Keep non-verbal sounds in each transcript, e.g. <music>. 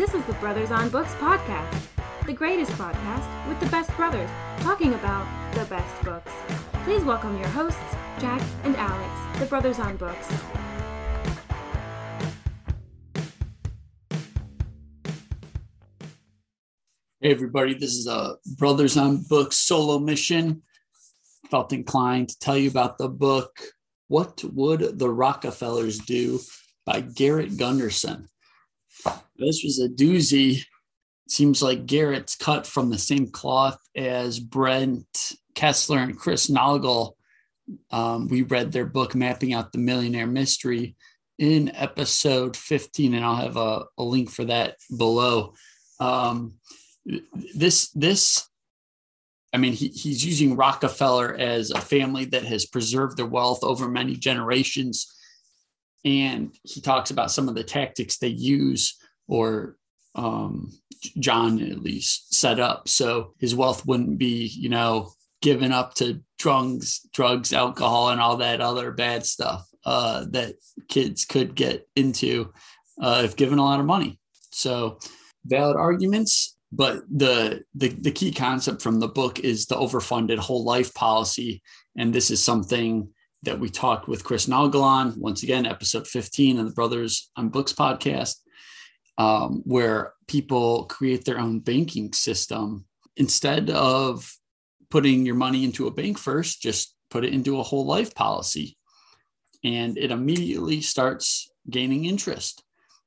This is the Brothers on Books podcast, the greatest podcast with the best brothers talking about the best books. Please welcome your hosts, Jack and Alex, the Brothers on Books. Hey, everybody, this is a Brothers on Books solo mission. Felt inclined to tell you about the book, What Would the Rockefellers Do by Garrett Gunderson. This was a doozy. Seems like Garrett's cut from the same cloth as Brent Kessler and Chris Naugle. Um, we read their book, Mapping Out the Millionaire Mystery, in episode 15, and I'll have a, a link for that below. Um, this this I mean, he, he's using Rockefeller as a family that has preserved their wealth over many generations. And he talks about some of the tactics they use, or um, John at least set up. So his wealth wouldn't be, you know, given up to drugs, drugs, alcohol, and all that other bad stuff uh, that kids could get into uh, if given a lot of money. So valid arguments but the, the the key concept from the book is the overfunded whole life policy and this is something that we talked with chris Naugle once again episode 15 of the brothers on books podcast um, where people create their own banking system. Instead of putting your money into a bank first just put it into a whole life policy. And it immediately starts gaining interest.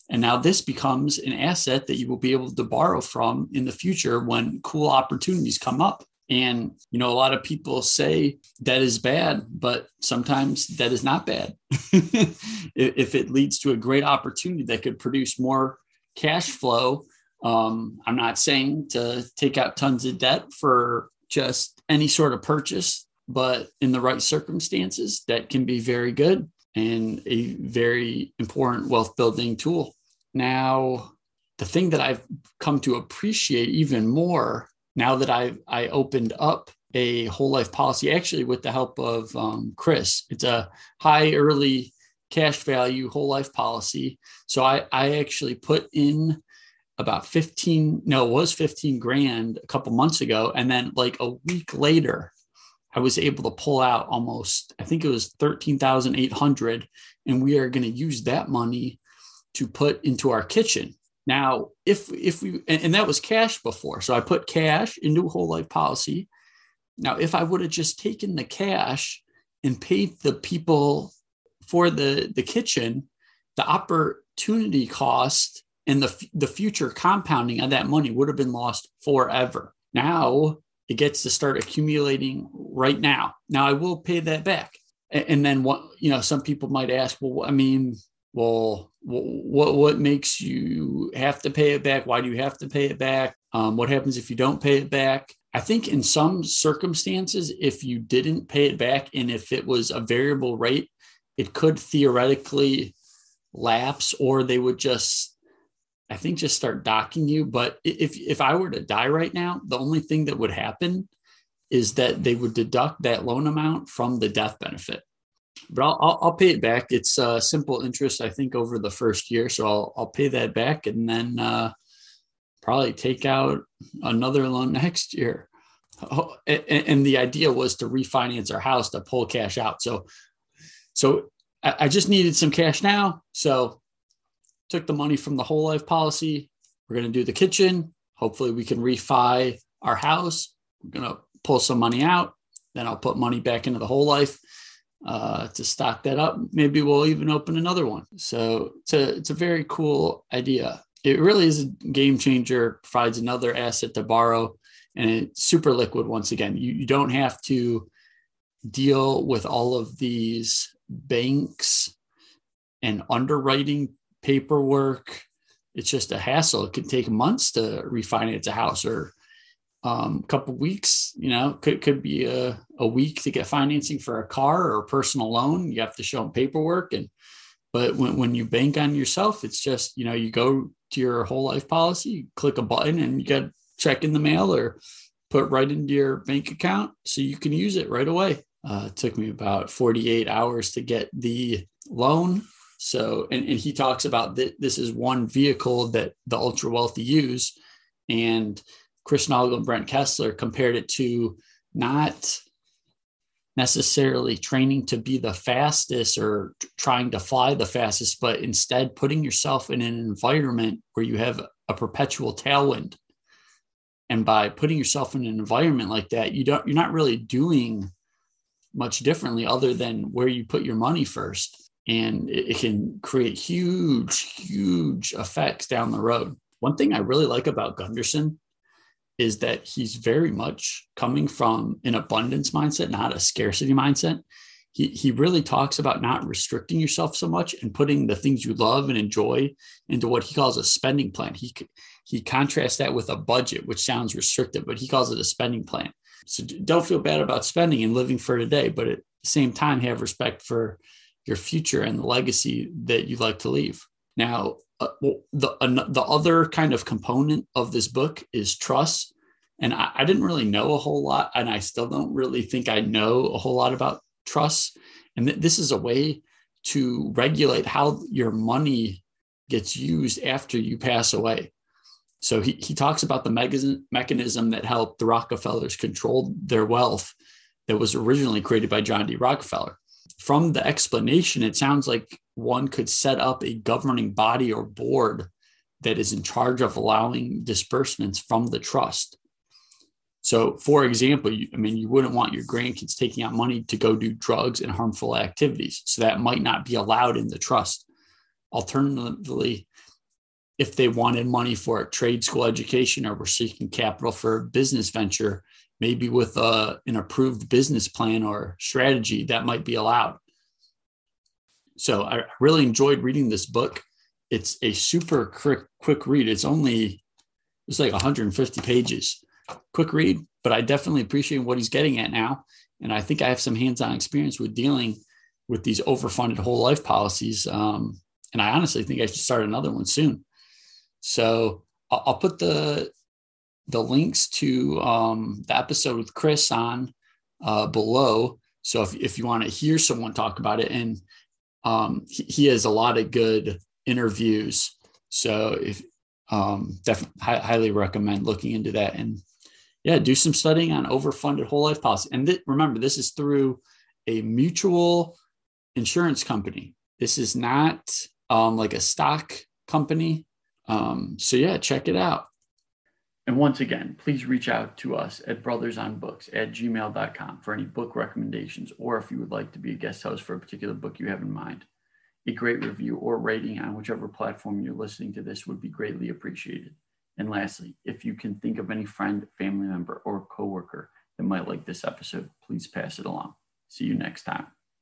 And now this becomes an asset that you will be able to borrow from in the future when cool opportunities come up. And, you know, a lot of people say that is bad, but sometimes that is not bad. <laughs> if it leads to a great opportunity that could produce more cash flow, um, I'm not saying to take out tons of debt for just any sort of purchase, but in the right circumstances, that can be very good and a very important wealth building tool. Now, the thing that I've come to appreciate even more now that I I opened up a whole life policy, actually with the help of um, Chris, it's a high early cash value whole life policy. So I I actually put in about 15 no it was 15 grand a couple months ago and then like a week later I was able to pull out almost, I think it was 13,800. And we are going to use that money to put into our kitchen. Now, if, if we, and, and that was cash before. So I put cash into a whole life policy. Now, if I would have just taken the cash and paid the people for the, the kitchen, the opportunity cost and the, the future compounding of that money would have been lost forever. Now it gets to start accumulating right now. Now I will pay that back. And then what, you know, some people might ask, well, I mean, well, what, what makes you have to pay it back? Why do you have to pay it back? Um, what happens if you don't pay it back? I think in some circumstances, if you didn't pay it back and if it was a variable rate, it could theoretically lapse or they would just I think just start docking you. But if if I were to die right now, the only thing that would happen is that they would deduct that loan amount from the death benefit. But I'll, I'll, I'll pay it back. It's a simple interest, I think, over the first year. So I'll, I'll pay that back and then uh, probably take out another loan next year. Oh, and, and, the idea was to refinance our house to pull cash out. So, so I, I just needed some cash now. So took the money from the whole life policy. We're going to do the kitchen. Hopefully, we can refi our house. We're going to pull some money out. Then I'll put money back into the whole life uh, to stock that up. Maybe we'll even open another one. So it's a it's a very cool idea. It really is a game changer. Provides another asset to borrow, and it's super liquid. Once again, you, you don't have to deal with all of these banks and underwriting paperwork. It's just a hassle. It can take months to refinance a house or um, a couple weeks, you know, could, could be a, a week to get financing for a car or a personal loan. You have to show them paperwork. And, but when, when you bank on yourself, it's just, you know, you go to your whole life policy, click a button and you get check in the mail or put right into your bank account so you can use it right away. Uh, it took me about 48 hours to get the loan So, and, and he talks about that this is one vehicle that the ultra wealthy use. And Chris Naugle and Brent Kessler compared it to not necessarily training to be the fastest or trying to fly the fastest, but instead putting yourself in an environment where you have a perpetual tailwind. And by putting yourself in an environment like that, you don't you're not really doing much differently other than where you put your money first. And it can create huge, huge effects down the road. One thing I really like about Gunderson is that he's very much coming from an abundance mindset, not a scarcity mindset. He, he really talks about not restricting yourself so much and putting the things you love and enjoy into what he calls a spending plan. He he contrasts that with a budget, which sounds restrictive, but he calls it a spending plan. So don't feel bad about spending and living for today, but at the same time, have respect for your future and the legacy that you'd like to leave. Now, uh, the the other kind of component of this book is trust, and I, I didn't really know a whole lot, and I still don't really think I know a whole lot about trust. And th- this is a way to regulate how your money gets used after you pass away. So he, he talks about the mechanism that helped the Rockefellers control their wealth that was originally created by John D. Rockefeller. From the explanation, it sounds like one could set up a governing body or board that is in charge of allowing disbursements from the trust. So, for example, you, I mean, you wouldn't want your grandkids taking out money to go do drugs and harmful activities. So, that might not be allowed in the trust. Alternatively, if they wanted money for a trade school education or were seeking capital for a business venture, maybe with a, an approved business plan or strategy, that might be allowed. So I really enjoyed reading this book. It's a super quick, quick read. It's only, it's like 150 pages. Quick read, but I definitely appreciate what he's getting at now. And I think I have some hands on experience with dealing with these overfunded whole life policies. Um, and I honestly think I should start another one soon. So I'll, put the the links to um, the episode with Chris on uh, below. So if, if you want to hear someone talk about it, and um, he, he, has a lot of good interviews. So if um, definitely highly recommend looking into that and yeah, do some studying on overfunded whole life policy. And th- remember, this is through a mutual insurance company. This is not um, like a stock company. Um, so yeah, check it out. And once again, please reach out to us at brothersonbooks at gmail.com for any book recommendations or if you would like to be a guest host for a particular book you have in mind. A great review or rating on whichever platform you're listening to this would be greatly appreciated. And lastly, if you can think of any friend, family member, or coworker that might like this episode, please pass it along. See you next time.